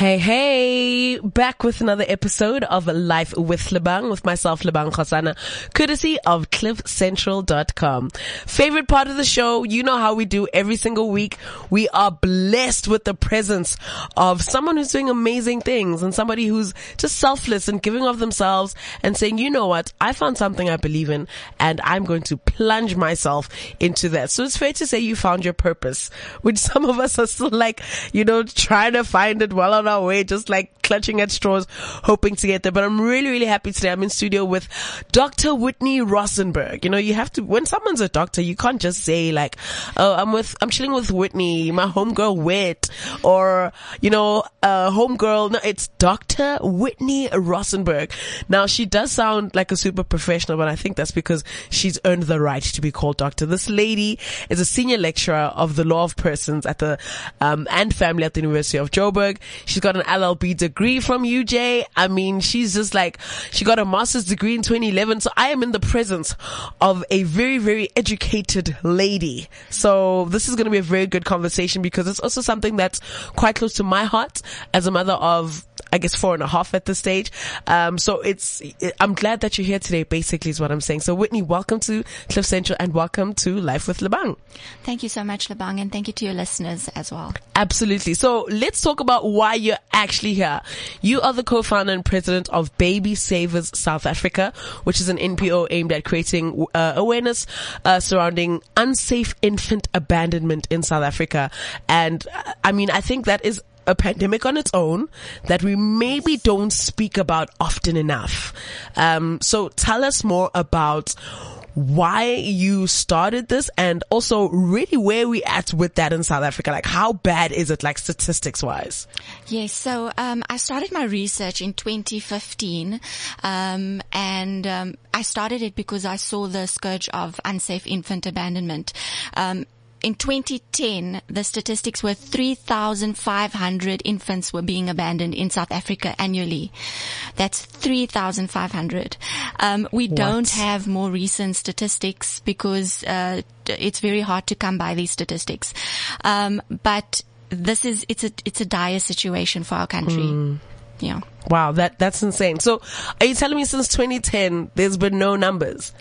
Hey, hey, back with another episode of Life with Lebang with myself, Lebang Kgosana, courtesy of cliffcentral.com. Favorite part of the show, you know how we do every single week. We are blessed with the presence of someone who's doing amazing things and somebody who's just selfless and giving of themselves and saying, you know what, I found something I believe in and I'm going to plunge myself into that. So it's fair to say you found your purpose, which some of us are still like, you know, trying to find it well on our way, just like clutching at straws, hoping to get there. But I'm really, really happy today. I'm in studio with Dr. Whitney Rosenberg. You know, you have to, when someone's a doctor, you can't just say like, oh, I'm with, I'm chilling with Whitney, my homegirl Wit, or, you know, uh, homegirl. No, it's Dr. Whitney Rosenberg. Now, she does sound like a super professional, but I think that's because she's earned the right to be called doctor. This lady is a senior lecturer of the law of persons at the, um, and family at the University of Joburg. Got an LLB degree from UJ. I mean, she's just like, she got a master's degree in 2011. So I am in the presence of a very, very educated lady. So this is going to be a very good conversation because it's also something that's quite close to my heart as a mother of I guess four and a half at this stage. Um, so it's, I'm glad that you're here today, basically is what I'm saying. So Whitney, welcome to Cliff Central and welcome to Life with Lebang. Thank you so much, Lebang, and thank you to your listeners as well. Absolutely. So let's talk about why you're actually here. You are the co-founder and president of Baby Savers South Africa, which is an NPO aimed at creating uh, awareness uh, surrounding unsafe infant abandonment in South Africa. And uh, I mean, I think that is a pandemic on its own that we maybe don't speak about often enough. Um, so tell us more about why you started this and also really where we at with that in South Africa. Like how bad is it like statistics wise? Yes. So, um, I started my research in 2015. Um, and, um, I started it because I saw the scourge of unsafe infant abandonment. In 2010, the statistics were 3,500 infants were being abandoned in South Africa annually. That's 3,500. Um, we what? don't have more recent statistics because uh, it's very hard to come by these statistics. Um, but this is it's a it's a dire situation for our country. Mm. Yeah. Wow, that that's insane. So, are you telling me since 2010 there's been no numbers?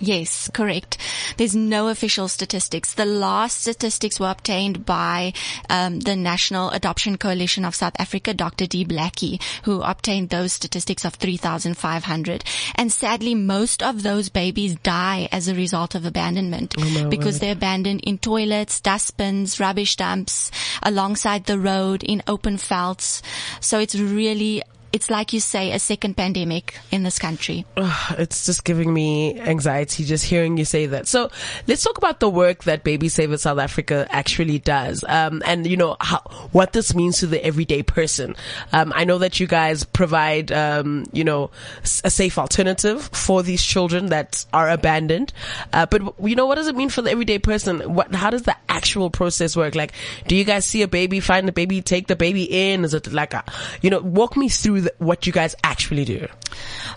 Yes, correct. There's no official statistics. The last statistics were obtained by um, the National Adoption Coalition of South Africa, Dr. Dee Blackie, who obtained those statistics of 3,500. And sadly, most of those babies die as a result of abandonment oh, because they're abandoned in toilets, dustbins, rubbish dumps, alongside the road, in open velds. So it's really it's like you say, a second pandemic in this country. It's just giving me anxiety just hearing you say that. So let's talk about the work that Baby Savers South Africa actually does. Um, and you know, how, what this means to the everyday person. Um, I know that you guys provide, um, you know, a safe alternative for these children that are abandoned. Uh, but you know, what does it mean for the everyday person? What, how does the actual process work? Like, do you guys see a baby, find the baby, take the baby in? Is it like a, you know, walk me through the, what you guys actually do.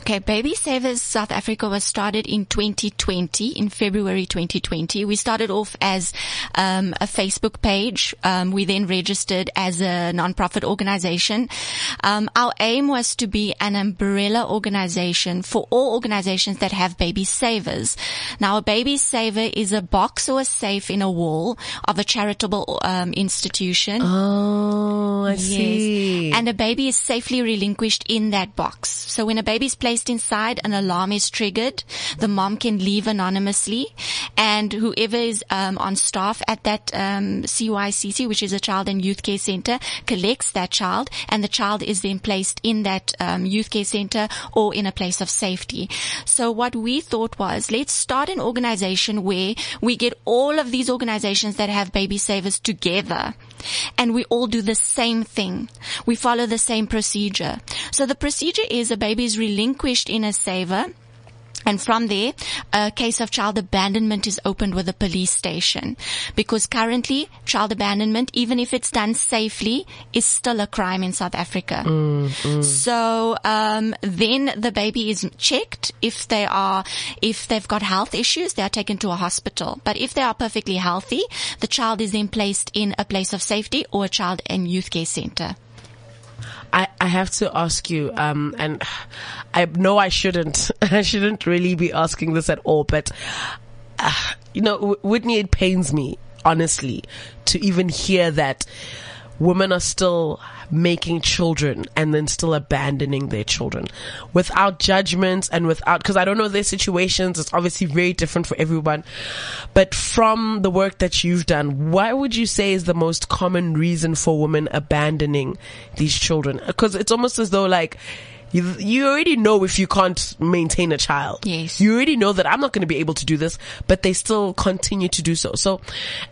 Okay, Baby Savers South Africa was started in 2020, in February 2020. We started off as um, a Facebook page. Um, we then registered as a non-profit organization. Um, our aim was to be an umbrella organization for all organizations that have baby savers. Now, a baby saver is a box or a safe in a wall of a charitable um, institution. Oh, I yes. see. And a baby is safely relinquished relinquished in that box. So when a baby is placed inside, an alarm is triggered. The mom can leave anonymously and whoever is um, on staff at that um, CYCC, which is a child and youth care center, collects that child and the child is then placed in that um, youth care center or in a place of safety. So what we thought was let's start an organization where we get all of these organizations that have baby savers together and we all do the same thing. We follow the same procedure. So the procedure is a baby is relinquished in a saver And from there, a case of child abandonment is opened with a police station because currently child abandonment, even if it's done safely, is still a crime in South Africa. So, um, then the baby is checked. If they are, if they've got health issues, they are taken to a hospital. But if they are perfectly healthy, the child is then placed in a place of safety or a child and youth care center. I, I have to ask you, um, and I know I shouldn't, I shouldn't really be asking this at all, but, uh, you know, Whitney, it pains me, honestly, to even hear that women are still making children and then still abandoning their children without judgments and without, because I don't know their situations. It's obviously very different for everyone. But from the work that you've done, why would you say is the most common reason for women abandoning these children? Because it's almost as though like, you, you already know if you can't maintain a child. Yes. You already know that I'm not going to be able to do this, but they still continue to do so. So,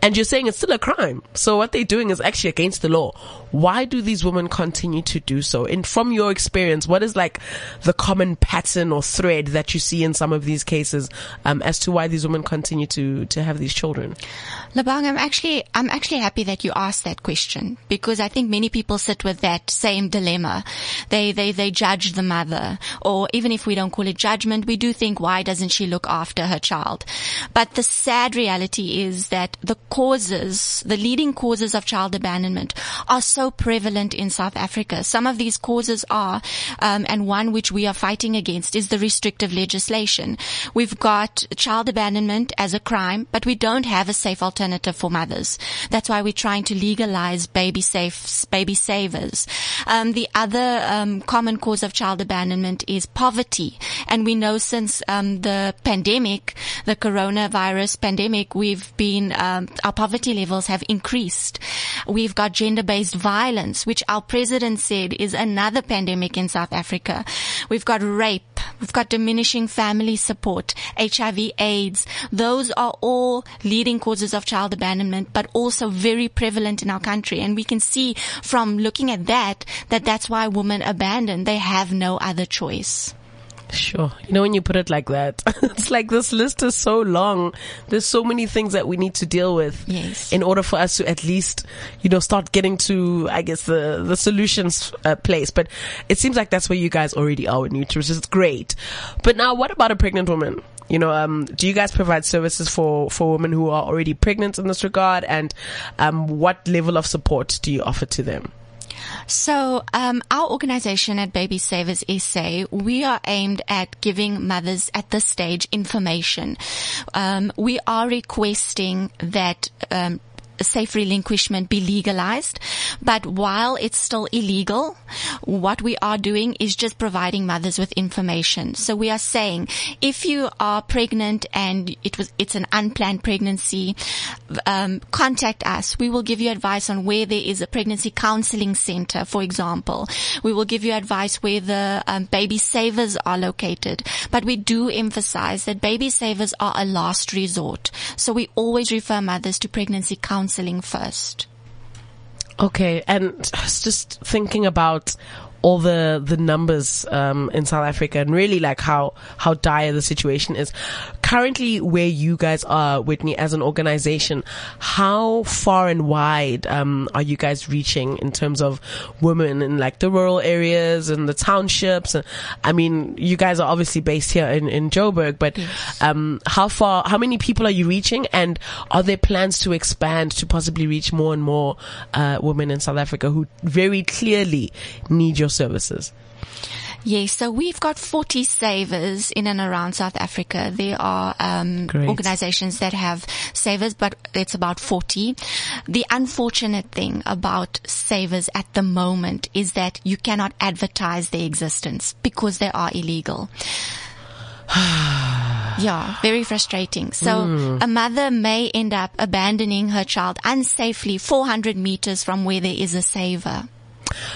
and you're saying it's still a crime. So what they're doing is actually against the law. Why do these women continue to do so? And from your experience, what is like the common pattern or thread that you see in some of these cases, um, as to why these women continue to, to have these children? Lebang, I'm actually, I'm actually happy that you asked that question because I think many people sit with that same dilemma. They, they, they judge the mother or even if we don't call it judgment, we do think, why doesn't she look after her child? But the sad reality is that the causes, the leading causes of child abandonment are so prevalent in South Africa. Some of these causes are, um, and one which we are fighting against is the restrictive legislation. We've got child abandonment as a crime, but we don't have a safe alternative for mothers. That's why we're trying to legalize baby safe, baby savers. Um, the other um, common cause of child abandonment is poverty, and we know since um, the pandemic, the coronavirus pandemic, we've been um, our poverty levels have increased. We've got gender-based violence, which our president said is another pandemic in South Africa. We've got rape. We've got diminishing family support, HIV, AIDS. Those are all leading causes of child abandonment, but also very prevalent in our country. And we can see from looking at that, that that's why women abandon. They have no other choice. Sure. You know, when you put it like that, it's like this list is so long. There's so many things that we need to deal with. Yes. In order for us to at least, you know, start getting to, I guess, the, the solutions uh, place. But it seems like that's where you guys already are with Nutrus. It's great. But now what about a pregnant woman? You know, um, do you guys provide services for, for women who are already pregnant in this regard? And, um, what level of support do you offer to them? So, um, our organization at Baby Savers SA, we are aimed at giving mothers at this stage information. Um, we are requesting that um, safe relinquishment be legalized. But while it's still illegal, what we are doing is just providing mothers with information. So we are saying if you are pregnant and it was, it's an unplanned pregnancy, um, contact us. We will give you advice on where there is a pregnancy counseling center, for example. We will give you advice where the um, baby savers are located. But we do emphasize that baby savers are a last resort. So we always refer mothers to pregnancy counseling first. Okay, and just thinking about all the the numbers um, in South Africa and really like how how dire the situation is. Currently, where you guys are, Whitney, as an organization, how far and wide um, are you guys reaching in terms of women in like the rural areas and the townships? I mean, you guys are obviously based here in in Joburg, but um, how far, how many people are you reaching, and are there plans to expand to possibly reach more and more uh, women in South Africa who very clearly need your services? Yes, so we've got 40 savers in and around South Africa. There are um, organizations that have savers, but it's about 40. The unfortunate thing about savers at the moment is that you cannot advertise their existence because they are illegal. Yeah, very frustrating. So a mother may end up abandoning her child unsafely 400 meters from where there is a saver.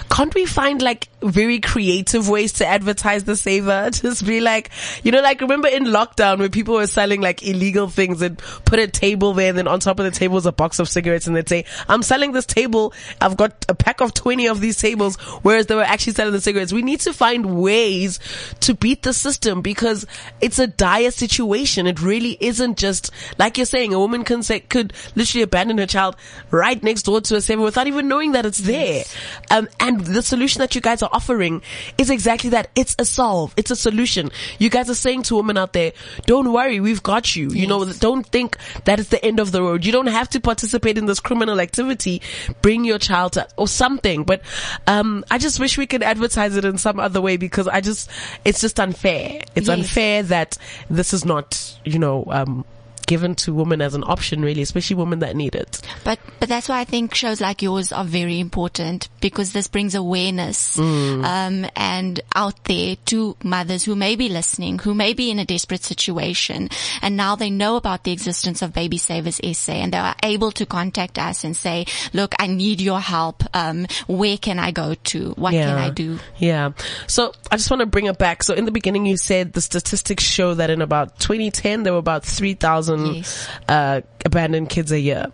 Can't we find like very creative ways to advertise the saver? Just be like, you know, like remember in lockdown where people were selling like illegal things and put a table there and then on top of the table is a box of cigarettes and they'd say, I'm selling this table. I've got a pack of 20 of these tables, whereas they were actually selling the cigarettes. We need to find ways to beat the system because it's a dire situation. It really isn't just like you're saying, a woman can say, could literally abandon her child right next door to a saver without even knowing that it's there. Um, and the solution that you guys are offering is exactly that. It's a solve. It's a solution. You guys are saying to women out there, don't worry, we've got you. You know, don't think that it's the end of the road. You don't have to participate in this criminal activity. Bring your child to, or something. But, um, I just wish we could advertise it in some other way because I just, it's just unfair. It's Yes. unfair that this is not, you know, um, given to women as an option really, especially women that need it. But but that's why I think shows like yours are very important because this brings awareness um, and out there to mothers who may be listening, who may be in a desperate situation, and now they know about the existence of Baby Savers SA, and they are able to contact us and say, "Look, I need your help. Um, where can I go to? What can I do?" Yeah. So I just want to bring it back. So in the beginning, you said the statistics show that in about 2010, there were about 3,000 Yes. uh, abandoned kids a year.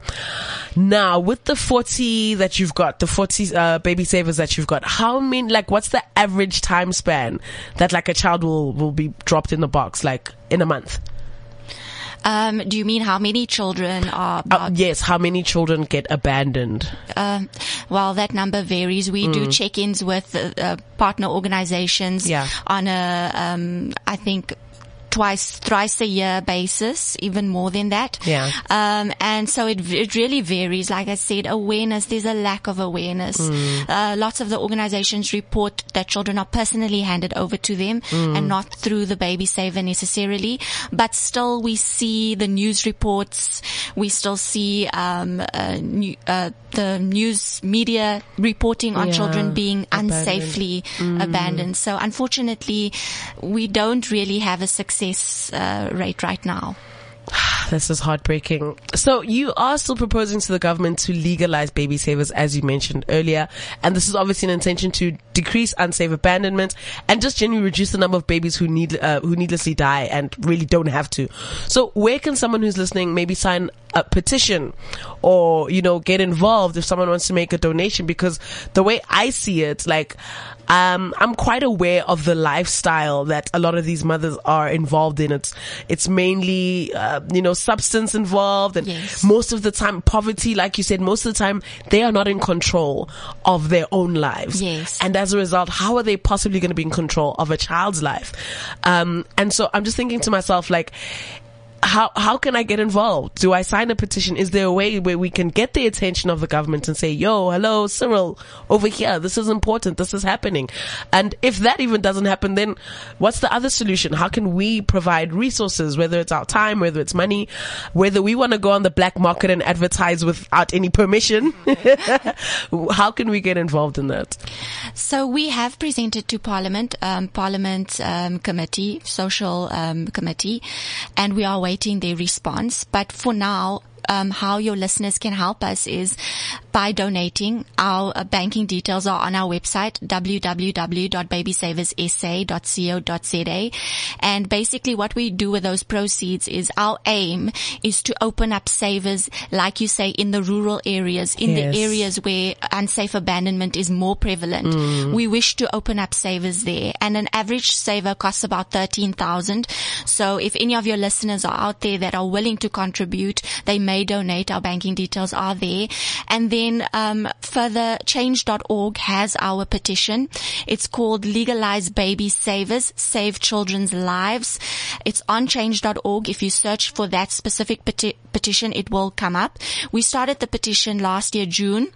Now, with the 40 that you've got, the 40 uh, baby savers that you've got, how many, like, what's the average time span that like a child will, will be dropped in the box, like in a month? Um, do you mean how many children are? Uh, yes, how many children get abandoned? Um, well, that number varies. We do check-ins with uh, uh, partner organizations Yeah. on a, um, I think, twice, thrice a year basis, even more than that. Yeah. Um, and so it, it really varies. Like I said, awareness, there's a lack of awareness. Uh, lots of the organizations report that children are personally handed over to them and not through the baby saver necessarily. But still we see the news reports. We still see, um, uh, new, uh, the news media reporting on Yeah. children being Abandoned. unsafely abandoned. So unfortunately, we don't really have a success uh, rate right now. This is heartbreaking. So you are still proposing to the government to legalize baby savers, as you mentioned earlier, and this is obviously an intention to decrease unsafe abandonment and just generally reduce the number of babies who need uh, who needlessly die and really don't have to. So where can someone who's listening maybe sign petition or you know get involved if someone wants to make a donation? Because the way I see it, like um, I'm quite aware of the lifestyle that a lot of these mothers are involved in. It's it's mainly uh, you know substance involved, and Yes. most of the time poverty. Like you said, most of the time they are not in control of their own lives. Yes. and as a result, how are they possibly going to be in control of a child's life? Um, and so I'm just thinking to myself, like how how can I get involved? Do I sign a petition? Is there a way where we can get the attention of the government and say, "Yo, hello, Cyril, over here. This is important. This is happening." And if that even doesn't happen, then what's the other solution? How can we provide resources, whether it's our time, whether it's money, whether we want to go on the black market and advertise without any permission? how can we get involved in that? So we have presented to Parliament, um, Parliament um, committee, social um, committee, and we are waiting their response. But for now. Um, how your listeners can help us is by donating. Our uh, banking details are on our website www.babysaverssa.co.za, and basically what we do with those proceeds is our aim is to open up savers, like you say, in the rural areas, in Yes. the areas where unsafe abandonment is more prevalent. We wish to open up savers there and an average saver costs about 13,000. So if any of your listeners are out there that are willing to contribute, they may donate. Our banking details are there. And then, um, further change.org has our petition. It's called Legalize Baby Savers, Save Children's Lives. It's on change.org. If you search for that specific peti- petition, it will come up. We started the petition last year, June.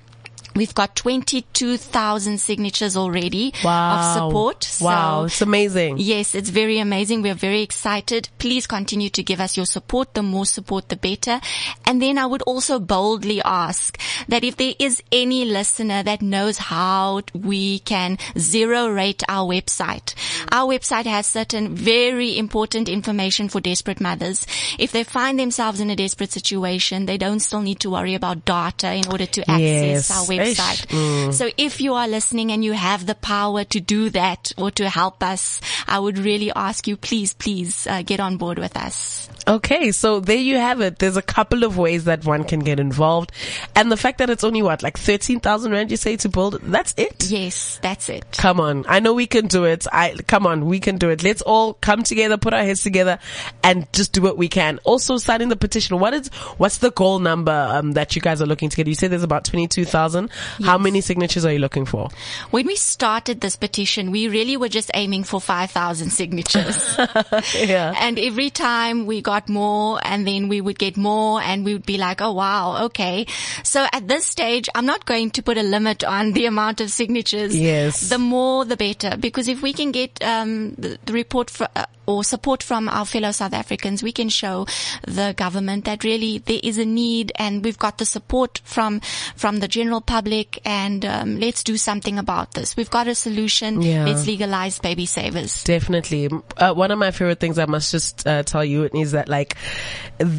We've got 22,000 signatures already Wow. of support. Wow, So it's amazing. Yes, it's very amazing. We're very excited. Please continue to give us your support. The more support, the better. And then I would also boldly ask that if there is any listener that knows how we can zero rate our website, our website has certain very important information for desperate mothers. If they find themselves in a desperate situation, they don't still need to worry about data in order to access Yes, our website. Website. Mm. So if you are listening and you have the power to do that or to help us, I would really ask you, please, please uh, get on board with us. Okay, so there you have it. There's a couple of ways that one can get involved. And the fact that it's only what, like 13,000 rand you say to build, that's it? Yes, that's it. Come on. I know we can do it. I, come on, we can do it. Let's all come together, put our heads together and just do what we can. Also signing the petition. What is, what's the goal number, um, that you guys are looking to get? You said there's about 22,000. How many signatures are you looking for? When we started this petition, we really were just aiming for 5,000 signatures. yeah. And every time we got more and then we would get more and we would be like, oh wow, okay. So at this stage, I'm not going to put a limit on the amount of signatures. Yes. The more, the better. Because if we can get, um, the, the report for, uh, or support from our fellow South Africans, we can show the government that really there is a need and we've got the support from, from the general public and, um, let's do something about this. We've got a solution. Yeah. Let's legalize baby savers. Definitely. Uh, one of my favorite things I must just uh, tell you is that like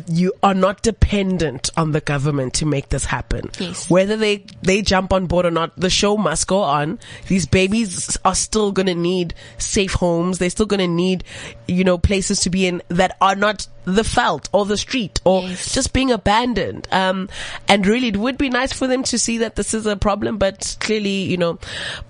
you are not dependent on the government to make this happen. Yes. Whether they they jump on board or not, the show must go on. These babies are still going to need safe homes. They're still going to need you know places to be in that are not the veld or the street or Yes. just being abandoned. Um, and really it would be nice for them to see that this is a problem, but clearly, you know,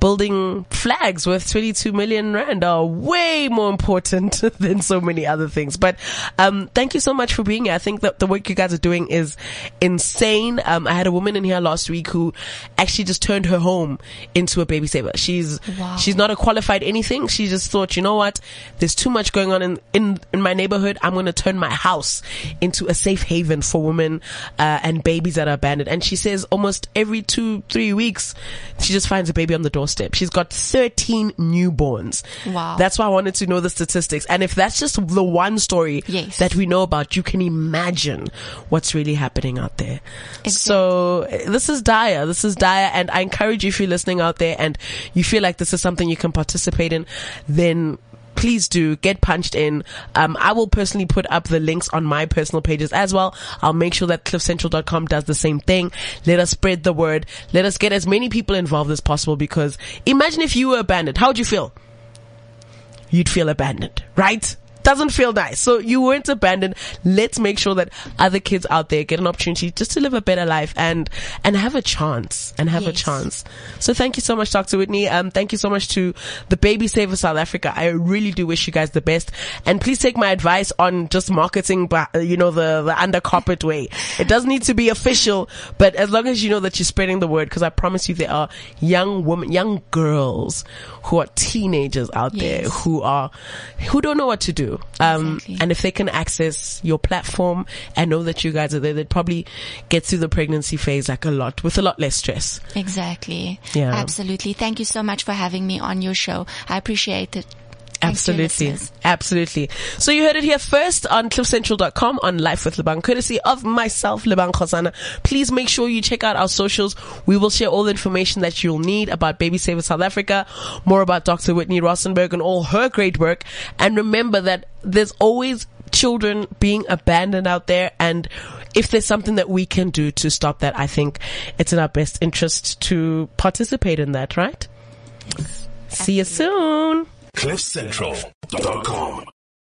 building flags worth 22 million rand are way more important than so many other things. But, um, thank you so much for being here. I think that the work you guys are doing is insane. Um, I had a woman in here last week who actually just turned her home into a baby saver. She's, Wow. she's not a qualified anything. She just thought, you know what? There's too much going on in, in, in my neighborhood. I'm going to turn my house into a safe haven for women, uh, and babies that are abandoned. And she says almost every two, three weeks, she just finds a baby on the doorstep. She's got 13 newborns. Wow. That's why I wanted to know the statistics. And if that's just the one story Yes. that we know about, you can imagine what's really happening out there. So uh, this is dire. This is dire. And I encourage you if you're listening out there and you feel like this is something you can participate in, then please do get punched in. Um, I will personally put up the links on my personal pages as well. I'll make sure that cliffcentral.com does the same thing. Let us spread the word. Let us get as many people involved as possible because imagine if you were abandoned. How would you feel? You'd feel abandoned, right? Doesn't feel nice. So you weren't abandoned. Let's make sure that other kids out there get an opportunity just to live a better life and, and have a chance and have a chance. So thank you so much, Dr. Whitney. Um, thank you so much to the Baby Saver South Africa. I really do wish you guys the best. And please take my advice on just marketing, but you know, the, the under carpet way. It doesn't need to be official, but as long as you know that you're spreading the word, because I promise you there are young women, young girls who are teenagers out there who are, who don't know what to do. Um, Exactly. and if they can access your platform and know that you guys are there, they'd probably get through the pregnancy phase like a lot with a lot less stress. Exactly. Yeah. Absolutely. Thank you so much for having me on your show. I appreciate it. Thanks to your Absolutely. Absolutely. So you heard it here first on cliffcentral.com on Life with Lebang, courtesy of myself, Lebang Kgosana. Please make sure you check out our socials. We will share all the information that you'll need about Baby Saver South Africa, more about Dr. Whitney Rosenberg and all her great work. And remember that there's always children being abandoned out there and if there's something that we can do to stop that, I think it's in our best interest to participate in that, right? See you soon. CliffCentral.com.